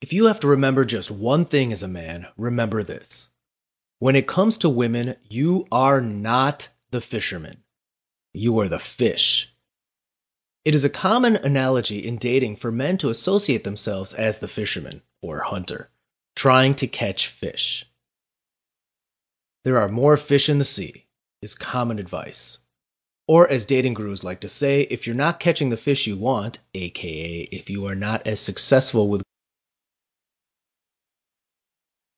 If you have to remember just one thing as a man, remember this. When it comes to women, you are not the fisherman. You are the fish. It is a common analogy in dating for men to associate themselves as the fisherman, or hunter, trying to catch fish. There are more fish in the sea, is common advice. Or, as dating gurus like to say, if you're not catching the fish you want, aka if you are not as successful with